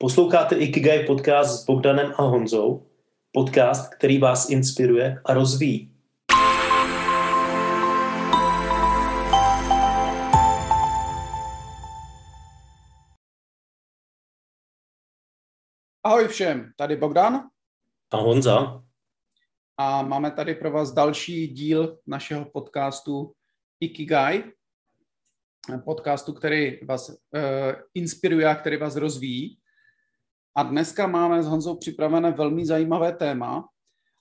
Posloucháte Ikigai podcast s Bogdanem a Honzou, podcast, který vás inspiruje a rozvíjí. Ahoj všem, tady Bogdan. A Honza. A máme tady pro vás další díl našeho podcastu Ikigai, podcastu, který vás uh, inspiruje a který vás rozvíjí. A dneska máme s Honzou připravené velmi zajímavé téma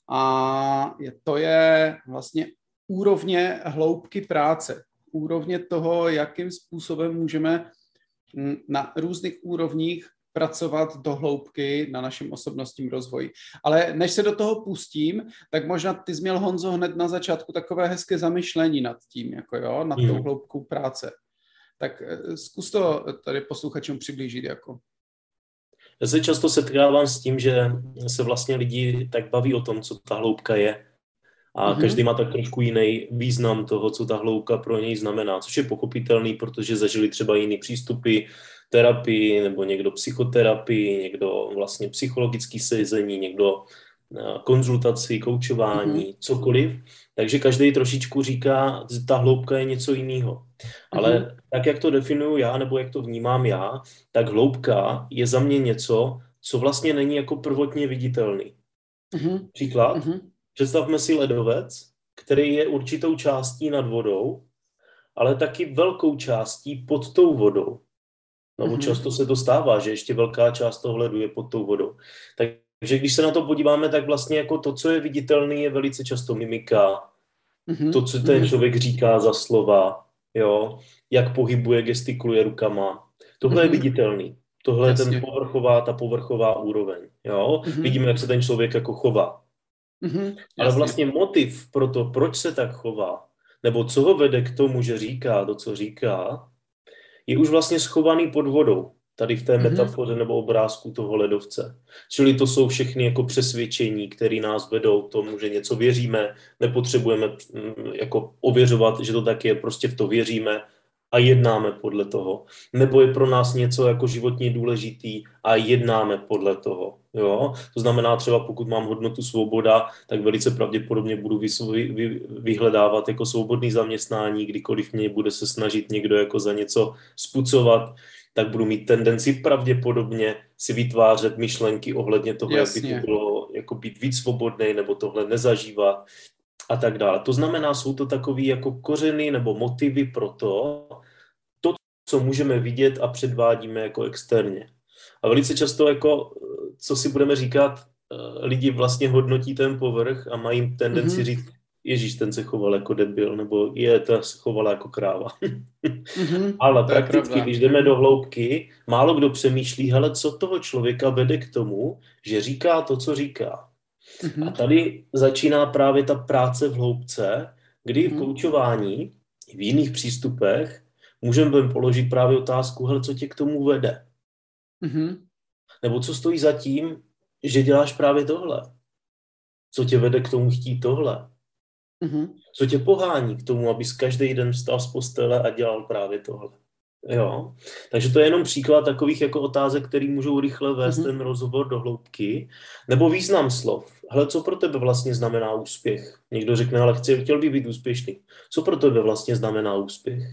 a je, to je vlastně úrovně hloubky práce. Úrovně toho, jakým způsobem můžeme mm, na různých úrovních pracovat do hloubky na našem osobnostním rozvoji. Ale než se do toho pustím, tak možná ty jsi měl, Honzo, hned na začátku takové hezké zamyšlení nad tím, jako jo, nad mm. tou hloubkou práce. Tak eh, zkus to tady posluchačům přiblížit, jako. Já se často setkávám s tím, že se vlastně lidi tak baví o tom, co ta hloubka je. A mm-hmm. každý má tak trošku jiný význam toho, co ta hloubka pro něj znamená, což je pochopitelný, protože zažili třeba jiný přístupy, terapii, nebo někdo psychoterapii, někdo vlastně psychologický sezení, někdo eh, konzultaci, koučování, mm-hmm. cokoliv. Takže každý trošičku říká, že ta hloubka je něco jiného. Ale mm-hmm. tak, jak to definuju já, nebo jak to vnímám já, tak hloubka je za mě něco, co vlastně není jako prvotně viditelný. Mm-hmm. Příklad, mm-hmm. představme si ledovec, který je určitou částí nad vodou, ale taky velkou částí pod tou vodou. No, mm-hmm. často se to stává, že ještě velká část toho ledu je pod tou vodou. Takže když se na to podíváme, tak vlastně jako to, co je viditelné, je velice často mimika, mm-hmm. to, co ten mhm. člověk říká za slova, jo, jak pohybuje, gestikuluje rukama. Tohle mm-hmm. je mhm. viditelný. Tohle Jasně. je ten povrchová, ta povrchová úroveň. Jo? Mm-hmm. Vidíme, jak se ten člověk jako chová. Mm-hmm. Ale vlastně motiv pro to, proč se tak chová, nebo co ho vede k tomu, že říká to, co říká, je už vlastně schovaný pod vodou, tady v té mm-hmm. metafoře nebo obrázku toho ledovce. Čili to jsou všechny jako přesvědčení, které nás vedou k tomu, že něco věříme, nepotřebujeme mm, jako ověřovat, že to tak je, prostě v to věříme a jednáme podle toho. Nebo je pro nás něco jako životně důležitý a jednáme podle toho. Jo? To znamená třeba, pokud mám hodnotu svoboda, tak velice pravděpodobně budu vy, vy, vyhledávat jako svobodný zaměstnání, kdykoliv mě bude se snažit někdo jako za něco spucovat, tak budu mít tendenci pravděpodobně si vytvářet myšlenky ohledně toho, Jasně. jak by to bylo jako být víc svobodný nebo tohle nezažívat a tak dále. To znamená, jsou to takové jako kořeny nebo motivy pro to, to, co můžeme vidět a předvádíme jako externě. A velice často, jako, co si budeme říkat, eh, lidi vlastně hodnotí ten povrch a mají tendenci mm-hmm. říct, Ježíš, ten se choval jako debil, nebo je, to se chovala jako kráva. mm-hmm, Ale prakticky, když jdeme do hloubky, málo kdo přemýšlí, hele, co toho člověka vede k tomu, že říká to, co říká. Mm-hmm. A tady začíná právě ta práce v hloubce, kdy v mm-hmm. koučování, v jiných přístupech, můžeme položit právě otázku, hele, co tě k tomu vede? Mm-hmm. Nebo co stojí za tím, že děláš právě tohle? Co tě vede k tomu chtít tohle? Mm-hmm. Co tě pohání k tomu, abys každý den vstal z postele a dělal právě tohle? Jo, takže to je jenom příklad takových jako otázek, které můžou rychle vést mm-hmm. ten rozhovor do hloubky. Nebo význam slov. Hele, co pro tebe vlastně znamená úspěch? Někdo řekne, ale chci, chtěl by být úspěšný. Co pro tebe vlastně znamená úspěch?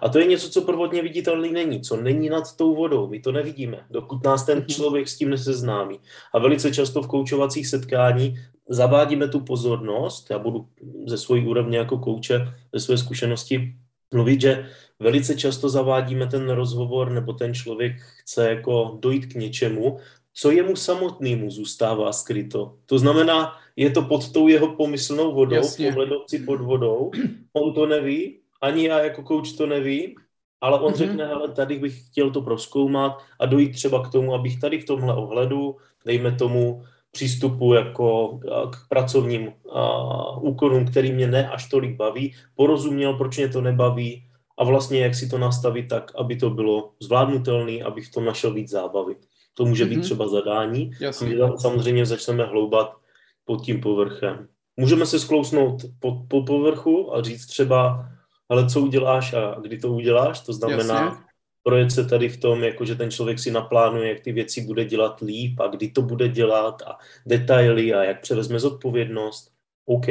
A to je něco, co prvotně viditelný není, co není nad tou vodou. My to nevidíme, dokud nás ten mhm. člověk s tím neseznámí. A velice často v koučovacích setkání zavádíme tu pozornost, já budu ze svojí úrovně jako kouče, ze své zkušenosti mluvit, že velice často zavádíme ten rozhovor, nebo ten člověk chce jako dojít k něčemu, co jemu samotnému zůstává skryto. To znamená, je to pod tou jeho pomyslnou vodou, Jasně. v pod vodou, on to neví, ani já jako kouč to nevím, ale on mm-hmm. řekne, hele, tady bych chtěl to proskoumat a dojít třeba k tomu, abych tady v tomhle ohledu, dejme tomu, přístupu jako k pracovním uh, úkonům, který mě ne až tolik baví, porozuměl, proč mě to nebaví a vlastně jak si to nastavit tak, aby to bylo zvládnutelné, abych v tom našel víc zábavy. To může mm-hmm. být mhm. třeba zadání. Jasně. My samozřejmě začneme hloubat pod tím povrchem. Můžeme se sklousnout po, po povrchu a říct třeba, ale co uděláš a kdy to uděláš, to znamená, Jasně. projet se tady v tom, jako že ten člověk si naplánuje, jak ty věci bude dělat líp a kdy to bude dělat a detaily a jak převezme zodpovědnost. OK.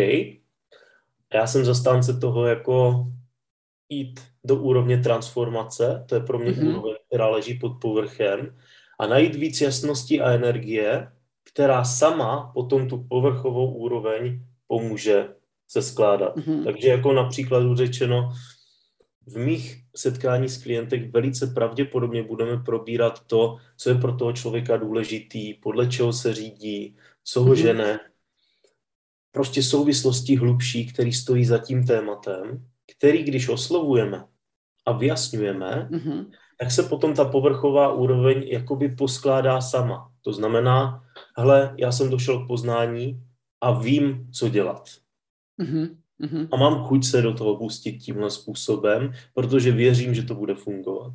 Já jsem zastánce toho jako jít do úrovně transformace, to je pro mě mm-hmm. úroveň, která leží pod povrchem, a najít víc jasnosti a energie, která sama potom tu povrchovou úroveň pomůže se skládat. Mm-hmm. Takže jako například řečeno, v mých setkání s klientek velice pravděpodobně budeme probírat to, co je pro toho člověka důležitý, podle čeho se řídí, co ho mm-hmm. žene. Prostě souvislosti hlubší, který stojí za tím tématem, který když oslovujeme a vyjasňujeme, mm-hmm. tak se potom ta povrchová úroveň jakoby poskládá sama. To znamená, hele, já jsem došel k poznání a vím, co dělat. Mm-hmm. Mm-hmm. A mám chuť se do toho pustit tímhle způsobem, protože věřím, že to bude fungovat.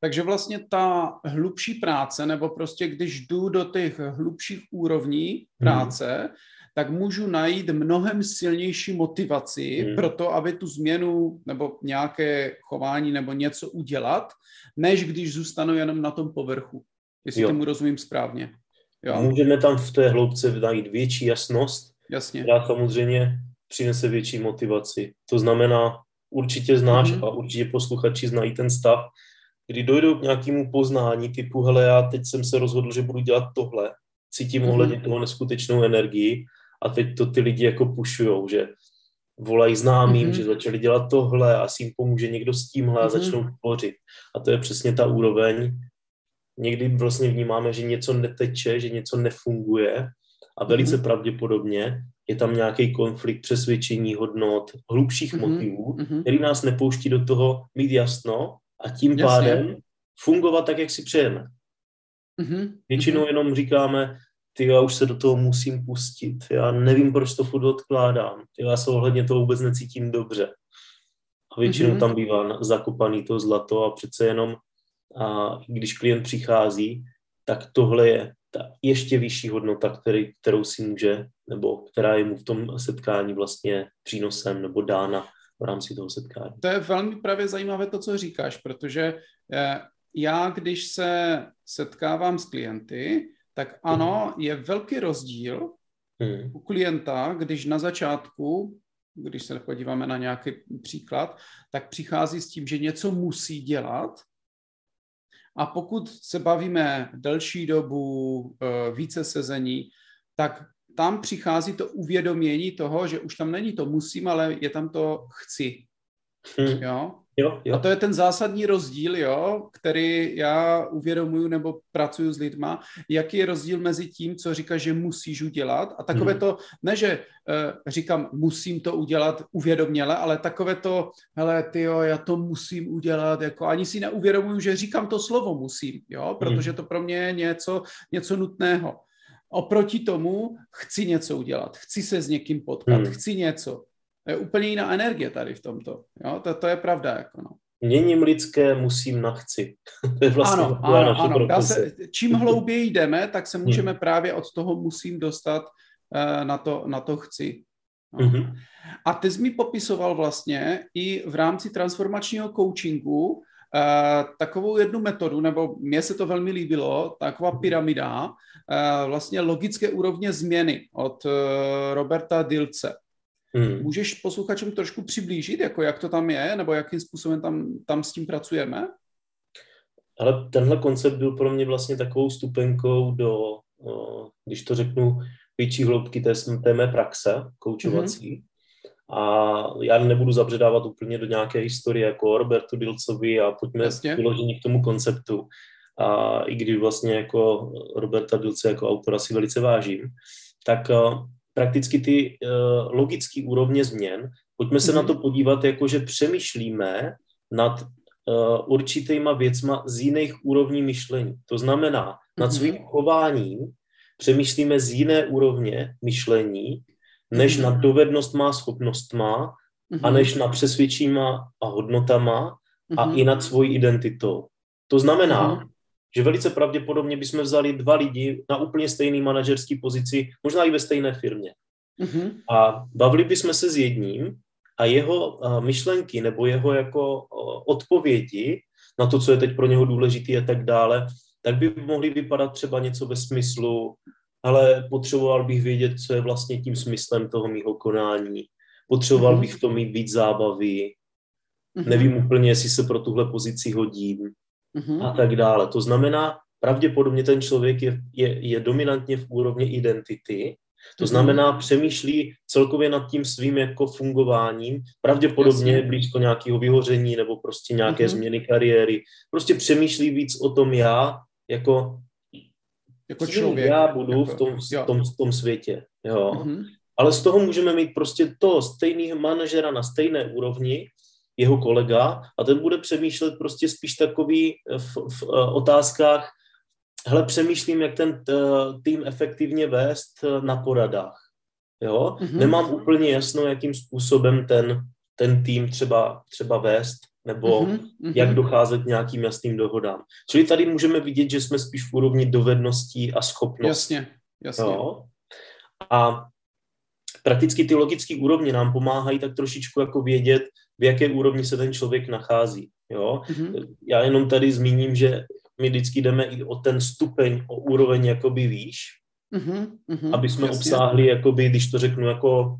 Takže vlastně ta hlubší práce, nebo prostě když jdu do těch hlubších úrovní mhm. práce, mm. tak můžu najít mnohem silnější motivaci mm. pro to, aby tu změnu nebo nějaké chování nebo něco udělat, než když zůstanu jenom na tom povrchu. Jestli jo. tomu rozumím správně. Jo. Můžeme tam v té hloubce najít větší jasnost, Jasně. která samozřejmě přinese větší motivaci. To znamená, určitě znáš mm-hmm. a určitě posluchači znají ten stav, kdy dojdou k nějakému poznání typu, hele, já teď jsem se rozhodl, že budu dělat tohle, cítím mm-hmm. ohledně toho neskutečnou energii a teď to ty lidi jako pušujou, že volají známým, mm-hmm. že začali dělat tohle a si jim pomůže někdo s tímhle mm-hmm. a mhm. začnou tvořit. A to je přesně ta úroveň. Někdy vlastně vnímáme, že něco neteče, že něco nefunguje a velice mm-hmm. pravděpodobně je tam nějaký konflikt přesvědčení hodnot, hlubších mm-hmm. motivů, mm-hmm. který nás nepouští do toho mít jasno a tím Jasně. pádem fungovat tak, jak si přejeme. Mm-hmm. Většinou jenom říkáme, ty já už se do toho musím pustit, já nevím, proč to furt odkládám, ty já se ohledně toho vůbec necítím dobře. A většinou mm-hmm. tam bývá zakopaný to zlato a přece jenom, a když klient přichází, tak tohle je ta ještě vyšší hodnota, který, kterou si může, nebo která je mu v tom setkání vlastně přínosem nebo dána v rámci toho setkání. To je velmi právě zajímavé to, co říkáš, protože eh, já, když se setkávám s klienty, tak ano, je velký rozdíl hmm. u klienta, když na začátku, když se podíváme na nějaký příklad, tak přichází s tím, že něco musí dělat a pokud se bavíme delší dobu, eh, více sezení, tak tam přichází to uvědomění toho, že už tam není to musím, ale je tam to chci. Hmm. Jo? Jo, jo. A to je ten zásadní rozdíl, jo, který já uvědomuju nebo pracuji s lidma, jaký je rozdíl mezi tím, co říká, že musíš udělat a takové hmm. to, ne, že uh, říkám, musím to udělat uvědoměle, ale takové to, hele, ty jo, já to musím udělat, jako ani si neuvědomuju, že říkám to slovo musím, jo, hmm. protože hmm. to pro mě je něco, něco nutného. Oproti tomu chci něco udělat, chci se s někým potkat, hmm. chci něco. To je úplně jiná energie tady v tomto. Jo? To, to je pravda. Jako no. Měním lidské, musím na chci. to je vlastně ano, ano, ano. Dá se, čím hlouběji jdeme, tak se můžeme hmm. právě od toho musím dostat uh, na, to, na to chci. No. Mm-hmm. A ty jsi mi popisoval vlastně i v rámci transformačního coachingu uh, takovou jednu metodu, nebo mně se to velmi líbilo, taková pyramida, uh, vlastně logické úrovně změny od uh, Roberta Dilce. Hmm. Můžeš posluchačům trošku přiblížit, jako jak to tam je, nebo jakým způsobem tam, tam s tím pracujeme? Ale tenhle koncept byl pro mě vlastně takovou stupenkou do, když to řeknu, větší hloubky té, té mé praxe koučovací. Hmm. A já nebudu zabředávat úplně do nějaké historie jako Robertu Dilcovi a pojďme Jasně. vyložení k tomu konceptu. A i když vlastně jako Roberta Dilce jako autora si velice vážím, tak prakticky ty uh, logické úrovně změn. Pojďme se mm-hmm. na to podívat, jako že přemýšlíme nad uh, určitýma věcma z jiných úrovní myšlení. To znamená, mm-hmm. nad svým chováním přemýšlíme z jiné úrovně myšlení, než mm-hmm. nad dovednostma, schopnostma mm-hmm. a než nad přesvědčíma a hodnotama mm-hmm. a i nad svojí identitou. To znamená, mm-hmm že velice pravděpodobně bychom vzali dva lidi na úplně stejný manažerský pozici, možná i ve stejné firmě. Mm-hmm. A bavili bychom se s jedním a jeho myšlenky nebo jeho jako odpovědi na to, co je teď pro něho důležitý a tak dále, tak by mohly vypadat třeba něco ve smyslu, ale potřeboval bych vědět, co je vlastně tím smyslem toho mýho konání. Potřeboval mm-hmm. bych v tom mít víc zábavy, mm-hmm. nevím úplně, jestli se pro tuhle pozici hodím mm-hmm. a tak dále. To znamená, pravděpodobně ten člověk je, je, je dominantně v úrovni identity, to mhm. znamená, přemýšlí celkově nad tím svým jako fungováním, pravděpodobně Jasně. blízko nějakého vyhoření nebo prostě nějaké mm-hmm. změny kariéry. Prostě přemýšlí víc o tom já, jako, jako člověk. já budu jako, v, tom, v, tom, v tom světě. Jo. Mm-hmm. Ale z toho můžeme mít prostě to stejného manažera na stejné úrovni, jeho kolega, a ten bude přemýšlet prostě spíš takový v, v, v otázkách, hele, přemýšlím, jak ten tým efektivně vést eh, na poradách. Jo? Mm-hmm. Nemám úplně jasno, jakým způsobem ten, ten tým třeba, třeba vést, nebo mm-hmm. jak docházet k nějakým jasným dohodám. Čili tady můžeme vidět, že jsme spíš v úrovni dovedností a schopností. Jasně, jasně. Jo? A prakticky ty logické úrovně nám pomáhají tak trošičku jako vědět, v jaké úrovni se ten člověk nachází. Jo? Mm-hmm. Já jenom tady zmíním, že my vždycky jdeme i o ten stupeň, o úroveň jakoby výš, mm-hmm, mm-hmm, aby jsme jasně. obsáhli, jakoby, když to řeknu, jako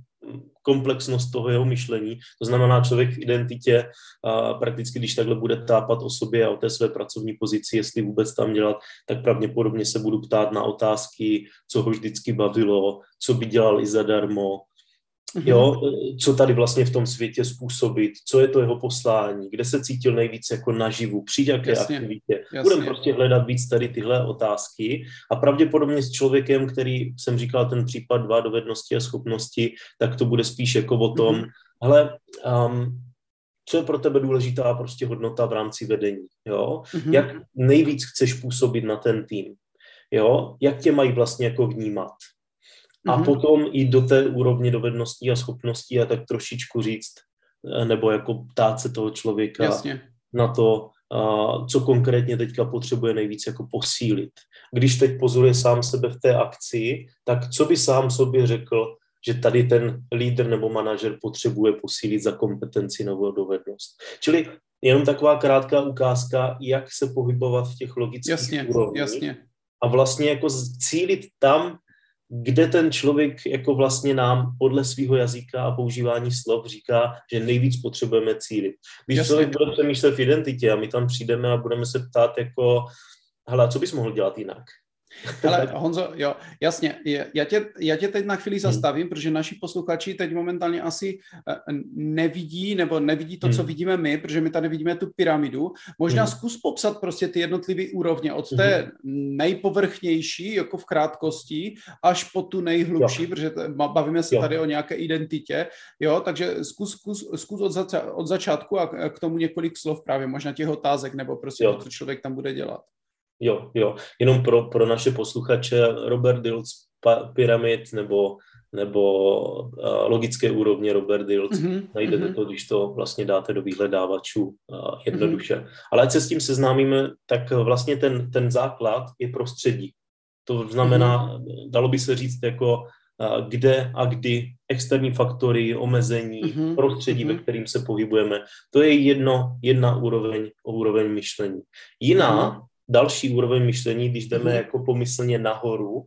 komplexnost toho jeho myšlení. To znamená, člověk v identitě a prakticky, když takhle bude tápat o sobě a o té své pracovní pozici, jestli vůbec tam dělat, tak pravděpodobně se budu ptát na otázky, co ho vždycky bavilo, co by dělal i zadarmo. Jo, co tady vlastně v tom světě způsobit, co je to jeho poslání, kde se cítil nejvíc jako naživu, při jaké jasně, aktivitě. Budeme prostě hledat víc tady tyhle otázky a pravděpodobně s člověkem, který jsem říkal ten případ dva dovednosti a schopnosti, tak to bude spíš jako o tom, mm-hmm. hele, um, co je pro tebe důležitá prostě hodnota v rámci vedení, jo? Mm-hmm. Jak nejvíc chceš působit na ten tým, jo? Jak tě mají vlastně jako vnímat, a mm-hmm. potom i do té úrovně dovedností a schopností a tak trošičku říct, eh, nebo jako ptát se toho člověka Jasně. na to, co konkrétně teďka potřebuje nejvíc jako posílit. Když teď pozoruje sám sebe v té akci, tak co by sám sobě řekl, že tady ten lídr nebo manažer potřebuje posílit za kompetenci nebo dovednost. Čili jenom taková krátká ukázka, jak se pohybovat v těch logických jasně, úrovních. Jasně. A vlastně jako cílit tam, kde ten člověk jako vlastně nám podle svého jazyka a používání slov říká, že nejvíc potřebujeme cílit. Když Jasně. člověk bude přemýšlet v identitě a my tam přijdeme a budeme se ptát jako, hele, co bys mohl dělat jinak? Ale Honzo, jo, jasně, já tě, já tě teď na chvíli hmm. zastavím, hmm. protože naši posluchači teď momentálně asi eh, nevidí, nebo nevidí to, hmm. co vidíme my, protože my tady vidíme tu pyramidu. Možná hmm. zkus popsat prostě ty jednotlivé úrovně, od té hmm. nejpovrchnější, jako v krátkosti, až po tu nejhlubší, jo. protože bavíme se jo. tady o nějaké identitě, jo, takže zkus, zkus, zkus od, zač- od začátku a k tomu několik slov právě, možná těch otázek, nebo prostě jo. to, co člověk tam bude dělat. Jo, jo. Jenom pro, pro naše posluchače Robert Dills Pyramid nebo, nebo uh, logické úrovně Robert Dills. Mm-hmm. Najdete mm-hmm. to, když to vlastně dáte do vyhledávačů uh, jednoduše. Mm-hmm. Ale ať se s tím seznámíme, tak vlastně ten, ten základ je prostředí. To znamená, mm-hmm. dalo by se říct jako uh, kde a kdy externí faktory, omezení, mm-hmm. prostředí, mm-hmm. ve kterým se pohybujeme. To je jedno, jedna úroveň, úroveň myšlení. Jiná mm-hmm další úroveň myšlení, když jdeme mm. jako pomyslně nahoru,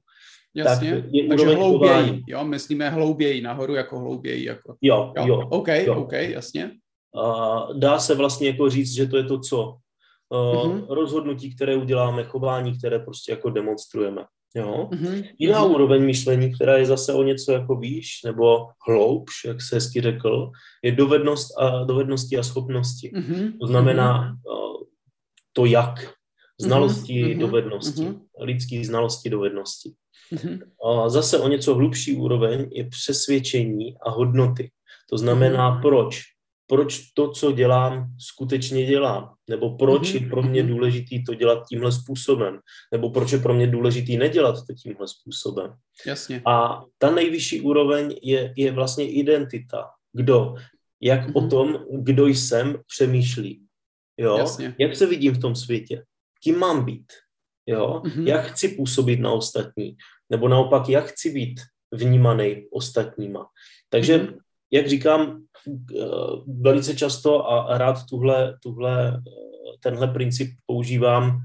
Jasně. tak je Takže úroveň hlouběji, chování. jo, myslíme hlouběji, nahoru jako hlouběji. Jako. Jo, jo. jo. OK, jo. OK, jasně. Uh, dá se vlastně jako říct, že to je to, co uh, mm-hmm. rozhodnutí, které uděláme, chování, které prostě jako demonstrujeme. Jo? Mm-hmm. Jiná mm-hmm. úroveň myšlení, která je zase o něco jako výš, nebo hloubš, jak se hezky řekl, je dovednost a, dovednosti a schopnosti. Mm-hmm. To znamená uh, to jak, znalosti, mm-hmm, dovednosti, mm-hmm. lidský znalosti, dovednosti. Mm-hmm. A zase o něco hlubší úroveň je přesvědčení a hodnoty. To znamená, mm-hmm. proč? Proč to, co dělám, skutečně dělám? Nebo proč mm-hmm. je pro mě mhm. důležitý to dělat tímhle způsobem? Nebo proč je pro mě důležitý nedělat to tímhle způsobem? Jasně. A ta nejvyšší úroveň je, je vlastně identita. Kdo? Jak mm-hmm. o mhm. tom, kdo jsem, přemýšlí. Jo? Jasně. Jak se vidím v tom světě? Kým mám být, jo, mm-hmm. jak chci působit na ostatní, nebo naopak, jak chci být vnímaný ostatníma. Takže mm-hmm. jak říkám, velice často a rád tuhle, tuhle, tenhle princip používám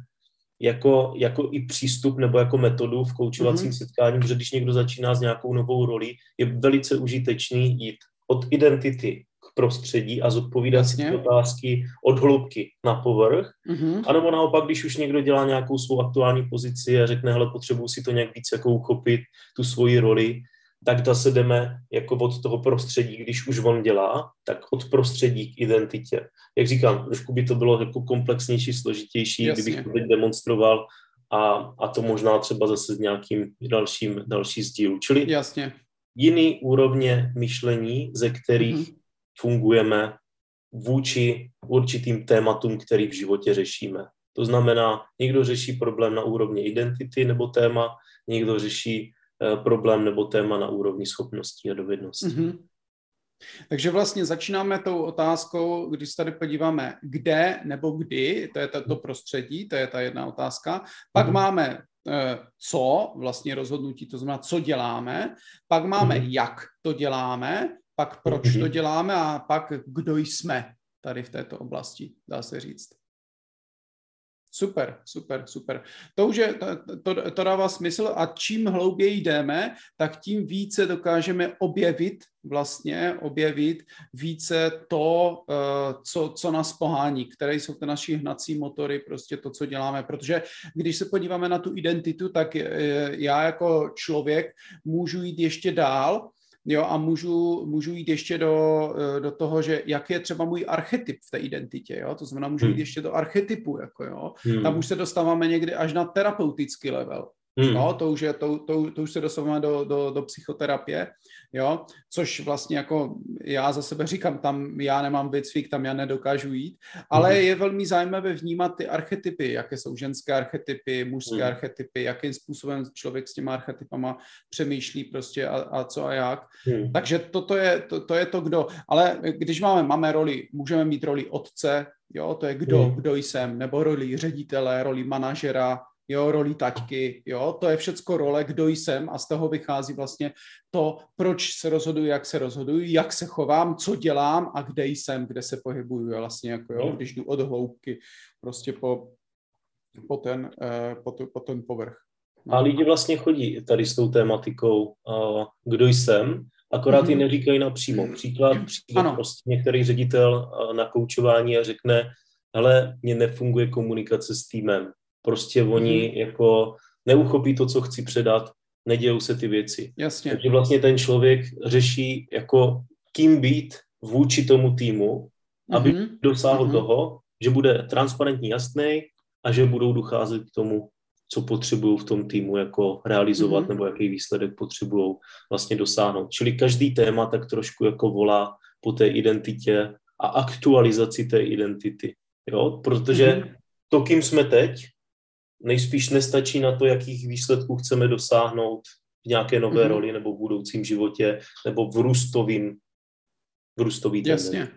jako, jako i přístup nebo jako metodu v koučovacím mm-hmm. setkání, protože když někdo začíná s nějakou novou roli, je velice užitečný jít od identity k prostředí a zodpovídat si ty otázky od hloubky na povrch. Mm-hmm. A nebo naopak, když už někdo dělá nějakou svou aktuální pozici a řekne, hele, potřebuji si to nějak víc jako uchopit, tu svoji roli, tak zase jdeme jako od toho prostředí, když už on dělá, tak od prostředí k identitě. Jak říkám, trošku by to bylo jako komplexnější, složitější, Jasně. kdybych to teď demonstroval a, a to možná třeba zase s nějakým dalším, další sdílu. Čili Jasně. jiný úrovně myšlení, ze kterých mm-hmm. Fungujeme vůči určitým tématům, který v životě řešíme. To znamená, někdo řeší problém na úrovni identity nebo téma, někdo řeší Eh, problém nebo téma na úrovni schopností a dovedností. Mm-hmm. Takže vlastně začínáme tou otázkou, když se tady podíváme, kde nebo kdy, to je to prostředí, to je ta jedna otázka. Pak mm-hmm. máme eh, co vlastně rozhodnutí, to znamená, co děláme, pak máme, mm-hmm. jak to děláme, pak proč mm-hmm. to děláme a pak kdo jsme tady v této oblasti, dá se říct. Super, super, super. To už je, to, to, to dává smysl a čím hlouběji jdeme, tak tím více dokážeme objevit vlastně, objevit více to, eh, co, co nás pohání, které jsou ty naši hnací motory, prostě to, co děláme. Protože když se podíváme na tu identitu, tak eh, já jako člověk můžu jít ještě dál Jo, a můžu, můžu jít ještě do, eh, do toho, že jak je třeba můj archetyp v té identitě, jo? to znamená, můžu jít hmm. ještě do archetypu, jako jo. Hmm. Tam už se dostáváme někdy až na terapeutický level. Hmm. No, to už, je, to, to, to už se dostáváme do, do, do psychoterapie, jo, což vlastně jako já za sebe říkám, tam já nemám výcvik, tam já nedokážu jít, ale hmm. je velmi zajímavé vnímat ty archetypy, jaké jsou ženské archetypy, mužské hmm. archetypy, jakým způsobem člověk s těma archetypama přemýšlí prostě a, a co a jak. Hmm. Takže toto je, to, to je to, kdo. Ale když máme, máme roli, můžeme mít roli otce, jo, to je kdo, hmm. kdo jsem, nebo roli ředitele, roli manažera, jo, roli taťky, jo, to je všecko role, kdo jsem a z toho vychází vlastně to, proč se rozhoduji, jak se rozhoduji, jak se chovám, co dělám a kde jsem, kde se pohybuju, vlastně jako jo, když jdu od hloubky prostě po, po, ten, eh, po, to, po ten povrch. No. A lidi vlastně chodí tady s tou tématikou, uh, kdo jsem, akorát mm-hmm. ji neříkají napřímo. Příklad, příklad prostě některý ředitel uh, na koučování a řekne, ale mně nefunguje komunikace s týmem. Prostě oni mm-hmm. jako neuchopí to, co chci předat, nedějou se ty věci. Jasně. Takže vlastně ten člověk řeší jako kým být vůči tomu týmu, aby mm-hmm. dosáhl mm-hmm. toho, že bude transparentní, jasný a že budou docházet k tomu, co potřebují v tom týmu jako realizovat mm-hmm. nebo jaký výsledek potřebují vlastně dosáhnout. Čili každý téma tak trošku jako volá po té identitě a aktualizaci té identity. Jo? Protože mm-hmm. to, kým jsme teď, nejspíš nestačí na to, jakých výsledků chceme dosáhnout v nějaké nové mm-hmm. roli nebo v budoucím životě nebo v růstovým, v růstový Jasně,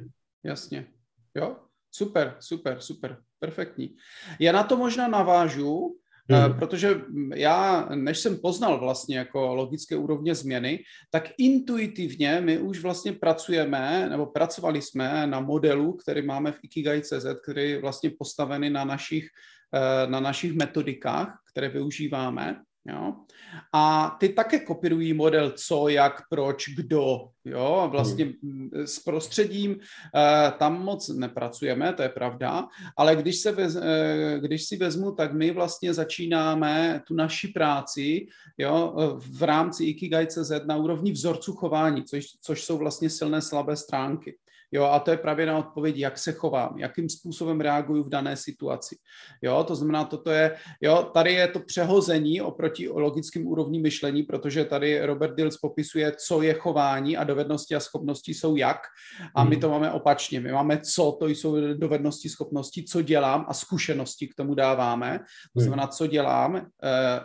jasně. Jo, super, super, super, perfektní. Já na to možná navážu, Hmm. Protože já, než jsem poznal vlastně jako logické úrovně změny, tak intuitivně my už vlastně pracujeme, nebo pracovali jsme na modelu, který máme v Ikigai.cz, který je vlastně postavený na našich na našich metodikách, které využíváme. Jo? A ty také kopírují model co, jak, proč, kdo. Jo? Vlastně hmm. s prostředím eh, tam moc nepracujeme, to je pravda, ale když, se vez, eh, když si vezmu, tak my vlastně začínáme tu naši práci jo, v rámci Ikigai.cz na úrovni vzorců chování, což, což jsou vlastně silné, slabé stránky. Jo, a to je právě na odpověď, jak se chovám, jakým způsobem reaguju v dané situaci. Jo, to znamená, toto je, jo, tady je to přehození oproti logickým úrovním myšlení, protože tady Robert Dills popisuje, co je chování a dovednosti a schopnosti jsou jak. A my hmm. to máme opačně. My máme co, to jsou dovednosti, schopnosti, co dělám a zkušenosti k tomu dáváme. To hmm. znamená, co dělám. Uh,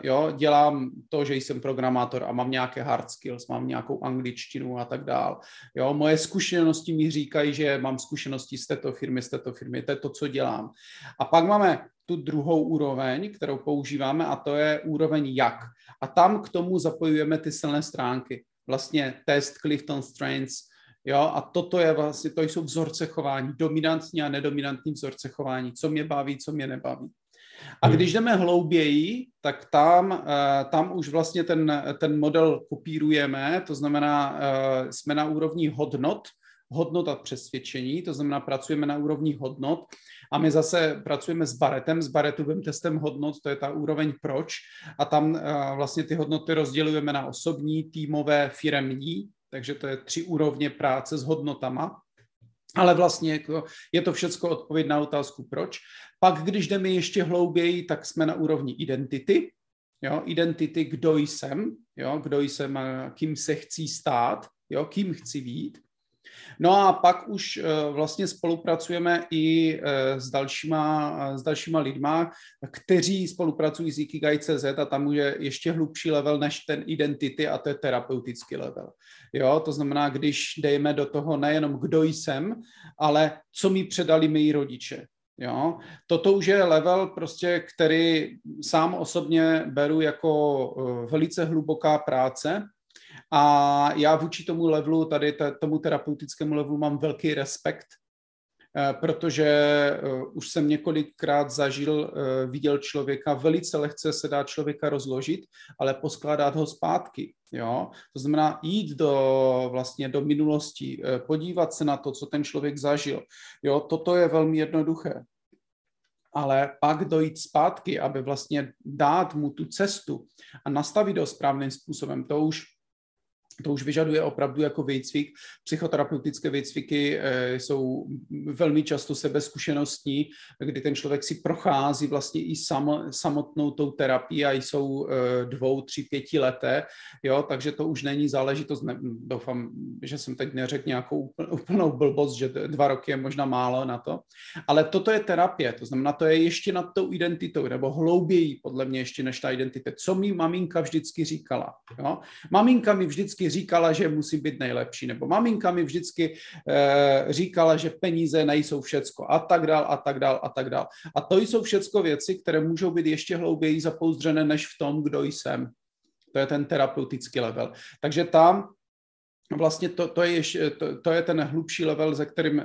jo, dělám to, že jsem programátor a mám nějaké hard skills, mám nějakou angličtinu a tak dál. Jo, moje zkušenosti mi říkají, říkají, že mám zkušenosti z této firmy, z této firmy, to je to, co dělám. A pak máme tu druhou úroveň, kterou používáme, a to je úroveň jak. A tam k tomu zapojujeme ty silné stránky. Vlastně test Clifton Strengths, Jo, a toto je vlastně, to jsou vzorce chování, dominantní a nedominantní vzorce chování, co mě baví, co mě nebaví. A hmm. když jdeme hlouběji, tak tam, eh, tam už vlastně ten, ten model kopírujeme, to znamená, eh, jsme na úrovni hodnot, hodnot a přesvědčení, to znamená, pracujeme na úrovni hodnot a my zase pracujeme s Baretem, s Baretovým testem hodnot, to je ta úroveň proč a tam eh, vlastně ty hodnoty rozdělujeme na osobní, týmové, firemní, takže to je tři úrovně práce s hodnotama ale vlastně jako je to všechno odpověď na otázku proč. Pak, když jdeme ještě hlouběji, tak jsme na úrovni identity. Jo, identity, kdo jsem, jo, kdo jsem a kým se chci stát, jo, kým chci být. No a pak už eh, vlastně spolupracujeme i eh, s dalšíma, s dalšíma lidma, kteří spolupracují s Ikigai.cz a tam je ještě hlubší level než ten identity a to je terapeutický level. Jo, to znamená, když dejme do toho nejenom kdo jsem, ale co mi předali mý rodiče. Jo? Toto už je level, prostě, který sám osobně beru jako eh, velice hluboká práce, a já vůči tomu levelu, tady tomu terapeutickému levelu mám velký respekt, eh, protože eh, už jsem několikrát zažil, eh, viděl člověka, velice lehce se dá člověka rozložit, ale poskládat ho zpátky. Jo? To znamená jít do, vlastně do minulosti, podívat se na to, co ten člověk zažil. Jo? Toto je velmi jednoduché. Ale pak dojít zpátky, aby vlastně dát mu tu cestu a nastavit ho správným způsobem, to už to už vyžaduje opravdu jako výcvik. Psychoterapeutické výcviky e, jsou velmi často sebezkušenostní, kdy ten člověk si prochází vlastně i sam, samotnou tou terapii a jsou e, dvou, tři, pěti leté, jo, takže to už není záležitost, ne, doufám, že jsem teď neřekl nějakou úplnou blbost, že dva roky je možná málo na to, ale toto je terapie, to znamená, to je ještě nad tou identitou, nebo hlouběji podle mě ještě než ta identita. Co mi maminka vždycky říkala, jo? Maminka mi vždycky říkala, že musí být nejlepší, nebo maminka mi vždycky e, říkala, že peníze nejsou všecko a tak dál a tak dál a tak dál. A to jsou všecko věci, které můžou být ještě hlouběji zapouzdřené než v tom, kdo jsem. To je ten terapeutický level. Takže tam vlastně to, to, je, ještě, to, to je ten hlubší level, ze kterým eh,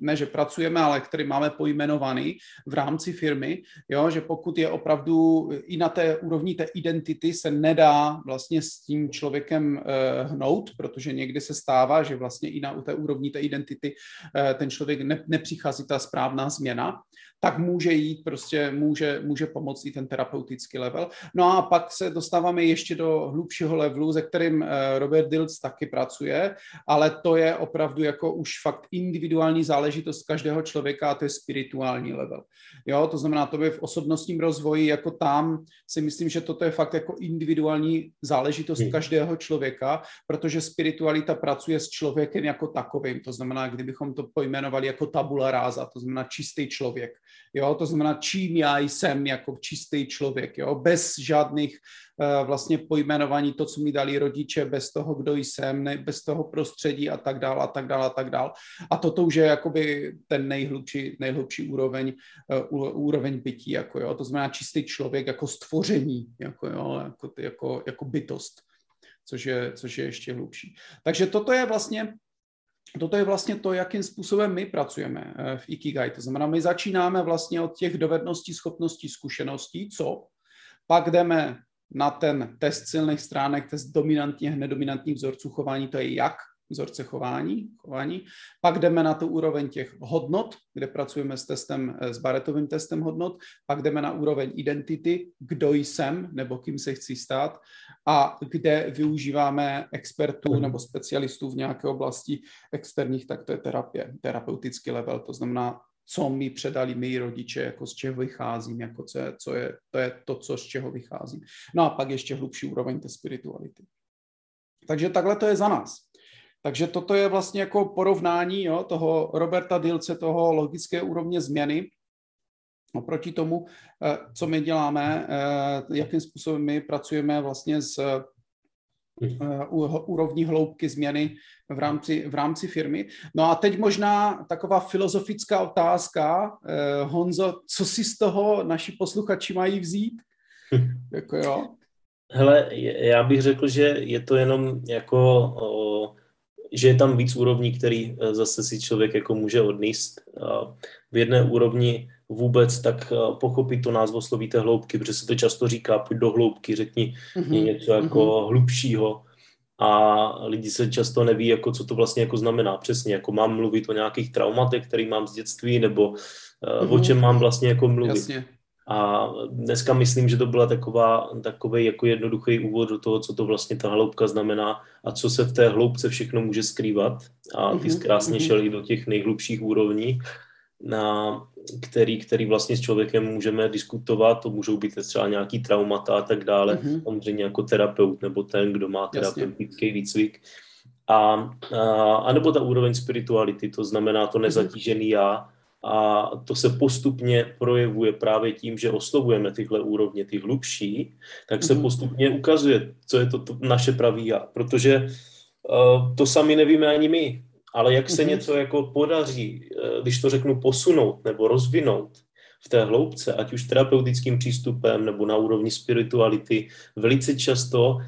ne, že pracujeme, ale který máme pojmenovaný v rámci firmy, jo, že pokud je opravdu i na té úrovni té identity se nedá vlastně s tím člověkem eh, hnout, protože někdy se stává, že vlastně i na té úrovni té identity eh, ten člověk ne, nepřichází ta správná změna, tak může jít, prostě může, může pomoct i ten terapeutický level. No a pak se dostáváme ještě do hlubšího levelu, ze kterým Robert Dills taky pracuje, pracuje, ale to je opravdu jako už fakt individuální záležitost každého člověka a to je spirituální level. Jo, to znamená, to by v osobnostním rozvoji, jako tam si myslím, že toto je fakt jako individuální záležitost hmm. každého člověka, protože spiritualita pracuje s člověkem jako takovým. To znamená, kdybychom to pojmenovali jako tabula ráza, to znamená čistý člověk. Jo, to znamená, čím já jsem jako čistý člověk, jo, bez žádných uh, vlastně pojmenování to, co mi dali rodiče, bez toho, kdo jsem, ne, bez toho prostředí a tak dál a tak dál a tak dál. A toto už je jakoby ten nejhlubší, nejhlubší úroveň, uh, úroveň bytí, jako jo, to znamená čistý člověk jako stvoření, jako jo, jako, jako, jako bytost, což je, což je ještě hlubší. Takže toto je vlastně toto je vlastně to, jakým způsobem my pracujeme eh, v Ikigai. To znamená, my začínáme vlastně od těch dovedností, schopností, zkušeností, co? Pak jdeme na ten test silných stránek, test dominantních, nedominantních vzorců chování, to je jak, vzorce chování, chování. Pak jdeme na tu úroveň těch hodnot, kde pracujeme s testem, eh, s Baretovým testem hodnot. Pak jdeme na úroveň identity, kdo jsem nebo kým se chci stát a kde využíváme expertů nebo specialistů v nějaké oblasti externích, tak to je terapie, terapeutický level, to znamená co mi předali mý rodiče, jako z čeho vycházím, jako co je, co je, to je to, co z čeho vycházím. No a pak ještě hlubší úroveň té spirituality. Takže takhle to je za nás. Takže toto je vlastně jako porovnání jo, toho Roberta Dilce, toho logické úrovně změny oproti tomu, eh, co my děláme, eh, jakým způsobem my pracujeme vlastně s eh, úrovní hloubky změny v rámci, v rámci firmy. No a teď možná taková filozofická otázka. Honzo, co si z toho naši posluchači mají vzít? Jako jo. Hele, já bych řekl, že je to jenom jako o, že je tam víc úrovní, který eh, zase si člověk jako může odníst. V jedné úrovni vůbec tak pochopit to názvosloví té hloubky, protože se to často říká, pojď do hloubky, řekni mm-hmm. něco jako mm-hmm. hlubšího a lidi se často neví, jako, co to vlastně jako znamená přesně, jako mám mluvit o nějakých traumatech, který mám z dětství, nebo mm-hmm. o čem mám vlastně jako mluvit. Jasně. A dneska myslím, že to byla taková, takový jako jednoduchý úvod do toho, co to vlastně ta hloubka znamená a co se v té hloubce všechno může skrývat. A ty mm-hmm. krásně mm-hmm. šel i do těch nejhlubších úrovní, na který, který vlastně s člověkem můžeme diskutovat, to můžou být třeba nějaký traumata a tak dále, mm-hmm. samozřejmě jako terapeut nebo ten, kdo má terapeutický výcvik. A, a, a nebo ta úroveň spirituality, to znamená to mhm. nezatížený já, a to se postupně projevuje právě tím, že oslovujeme tyhle úrovně, ty hlubší, tak se mhm. postupně ukazuje, co je to, to naše pravý já. Protože uh, to sami nevíme ani my, ale jak se mm-hmm. něco jako podaří, uh, když to řeknu, posunout nebo rozvinout v té hloubce, ať už terapeutickým přístupem nebo na úrovni spirituality, velice často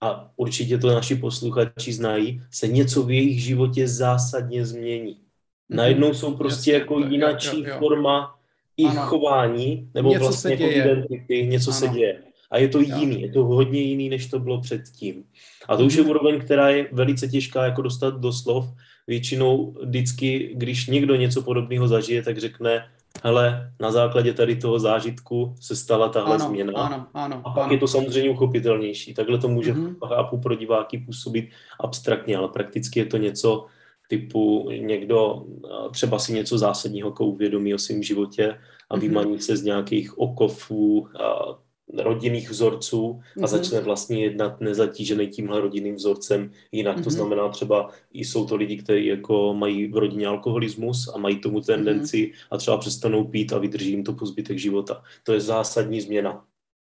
a určitě to naši posluchači znají, se něco v jejich životě zásadně změní. Mhm. Najednou jsou prostě Jasně, jako jinačí forma i ano. chování, nebo něco vlastně jako identity, něco ano. se děje. A je to jiný, je to hodně jiný, než to bylo předtím. A to už je mhm. úroveň, která je velice těžká jako dostat do slov. Většinou vždycky, když někdo něco podobného zažije, tak řekne, hele, na základě tady toho zážitku se stala tahle ano, změna. Ano, ano, a pak ano. je to samozřejmě uchopitelnější. Takhle to může, mm-hmm. chápu, pro diváky působit abstraktně, ale prakticky je to něco, typu někdo třeba si něco zásadního jako uvědomí o svém životě a mhm. vymaní se z nějakých okovů a rodinných vzorců a mm-hmm. začne vlastně jednat nezatížený tímhle rodinným vzorcem jinak. Mm-hmm. To mhm. znamená třeba, jsou to lidi, kteří jako mají v rodině alkoholismus a mají tomu tendenci mm-hmm. a třeba přestanou pít a vydrží jim to po zbytek života. To je zásadní změna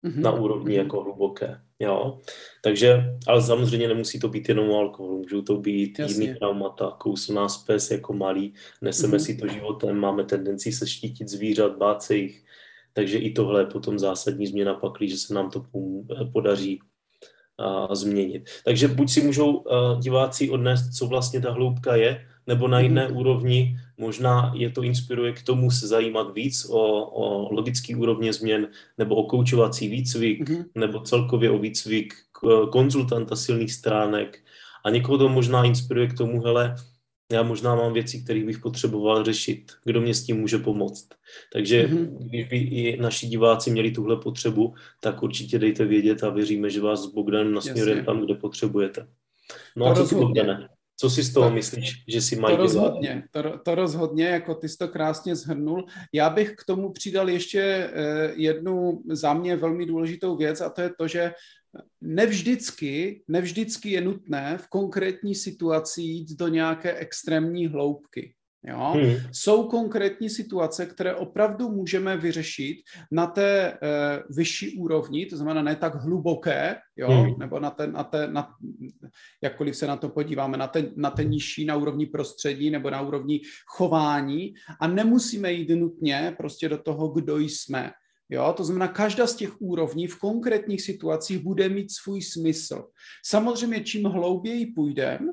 mm-hmm. na úrovni mm-hmm. jako hluboké. Jo? Takže, ale samozřejmě nemusí to být jenom alkohol, můžou to být Jasně. jiný traumata, kousl nás pes jako malý, neseme mm-hmm. si to životem, máme tendenci se štítit zvířat, bát se jich, takže i tohle je potom zásadní změna pak, že se nám to podaří a, změnit. Takže buď si můžou a, diváci odnést, co vlastně ta hloubka je, nebo na jiné mm-hmm. úrovni možná je to inspiruje k tomu se zajímat víc o, o logický úrovně změn, nebo o koučovací výcvik, mm-hmm. nebo celkově o výcvik konzultanta silných stránek. A někoho to možná inspiruje k tomu, hele, já možná mám věci, které bych potřeboval řešit. Kdo mě s tím může pomoct? Takže mm-hmm. když by i naši diváci měli tuhle potřebu, tak určitě dejte vědět a věříme, že vás s Bogdanem nasměrujeme tam, kde potřebujete. No to a co si Bogdane? Co si z toho tak, myslíš, že si mají to rozhodně, to, to rozhodně, jako ty jsi to krásně zhrnul. Já bych k tomu přidal ještě eh, jednu za mě velmi důležitou věc a to je to, že nevždycky, nevždycky je nutné v konkrétní situaci jít do nějaké extrémní hloubky. Jo? Hmm. Jsou konkrétní situace, které opravdu můžeme vyřešit na té e, vyšší úrovni, to znamená ne tak hluboké, jo? Hmm. nebo na ten, na ten, na, jakkoliv se na to podíváme, na ten, na ten nižší, na úrovni prostředí nebo na úrovni chování a nemusíme jít nutně prostě do toho, kdo jsme. Jo, to znamená, každá z těch úrovní v konkrétních situacích bude mít svůj smysl. Samozřejmě, čím hlouběji půjdeme,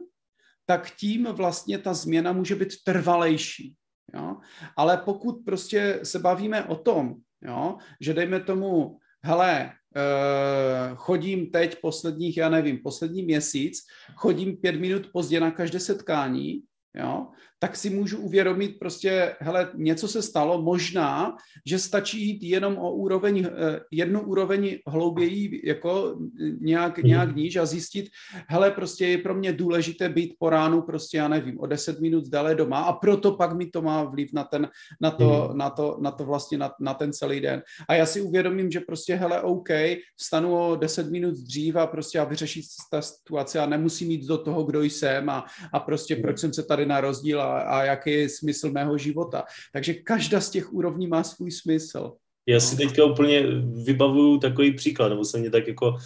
tak tím vlastně ta změna může být trvalejší. Jo? Ale pokud prostě se bavíme o tom, jo, že dejme tomu, hele, Uh, chodím teď posledních, já nevím, poslední měsíc, chodím pět minut pozdě na každé setkání, jo, tak si můžu uvědomit prostě, hele, něco se stalo, možná, že stačí jít jenom o úroveň, eh, jednu úroveň hlouběji, jako nějak, mhm. nějak níž a zjistit, hele, prostě je pro mě důležité být po ránu prostě, já nevím, o 10 minut dále doma a proto pak mi to má vliv na ten, na to, mm. na to, na to vlastně, na, na ten celý den. A já si uvědomím, že prostě, hele, OK, vstanu o 10 minut dřív a prostě a vyřešit ta situace a nemusím jít do toho, kdo jsem a, a prostě proč jsem se tady narodil a a jaký je smysl mého života. Takže každá z těch úrovní má svůj smysl. Já si teďka úplně vybavuju takový příklad, nebo se mě tak jako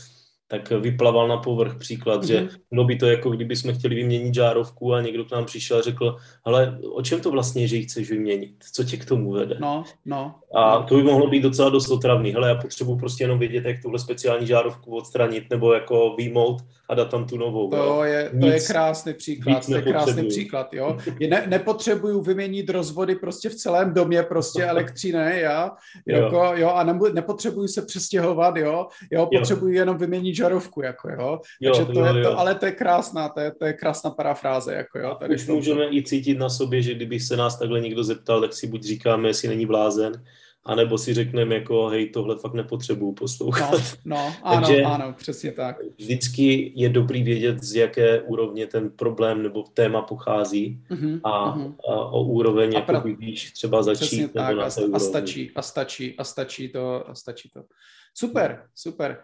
tak vyplaval na povrch příklad, mm-hmm. že mhm. bylo by to jako kdyby jsme chtěli vyměnit žárovku a někdo k nám přišel a řekl, ale o čem to vlastně je, že ji chceš vyměnit? Co tě k tomu vede? No, no. A to by mohlo být docela dost otravný. Hele, já potřebuji prostě jenom vědět, jak tuhle speciální žárovku odstranit nebo jako výmout a dát tam tu novou. To, jo. je, to je krásný příklad, to je krásný příklad, jo. Je ne, nepotřebuju vyměnit rozvody prostě v celém domě, prostě elektřiny, já, jako, jo. jo, a ne, nepotřebuju se přestěhovat, jo, jo, potřebuju jo. jenom vyměnit žarovku, jako jo. jo Takže to jo, je to, jo. ale to je krásná, to je, to je krásná parafráze, jako jo. Tady Už můžeme i cítit na sobě, že kdyby se nás takhle někdo zeptal, tak si buď říkáme, jestli není blázen, anebo si řekneme jako, hej, tohle fakt nepotřebuju poslouchat. No, no ano, Takže ano, přesně tak. Vždycky je dobrý vědět, z jaké úrovně ten problém nebo téma pochází uh-huh, a, uh-huh. a o úroveň, a jako pra... víš, třeba začít. Přesně tak, a, a stačí, a stačí, a stačí to, a stačí to. Super, super.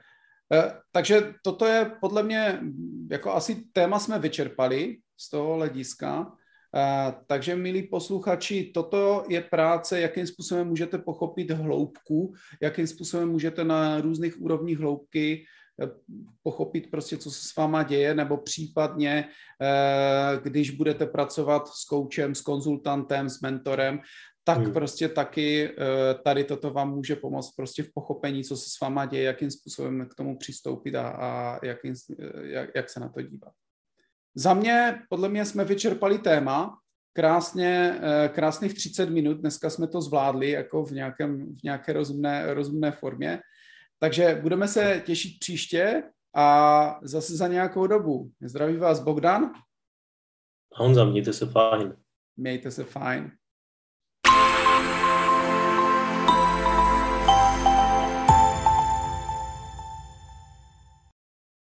Eh, takže toto je podle mě, jako asi téma jsme vyčerpali z toho hlediska. Eh, takže, milí posluchači, toto je práce, jakým způsobem můžete pochopit hloubku, jakým způsobem můžete na různých úrovních hloubky eh, pochopit prostě, co se s váma děje, nebo případně, když budete pracovat s koučem, s konzultantem, s mentorem, tak hmm. prostě taky eh, tady toto vám může pomoct prostě v pochopení, co se s váma děje, jakým způsobem k tomu přistoupit a, a jakým, eh, jak, jak se na to dívat. Za mě, podle mě jsme vyčerpali téma, krásně, eh, krásných 30 minut, dneska jsme to zvládli jako v, nějakém, v nějaké rozumné, rozumné formě, takže budeme se těšit příště a zase za nějakou dobu. Zdraví vás Bogdan. A Honza, mějte se fajn. Mějte se fajn.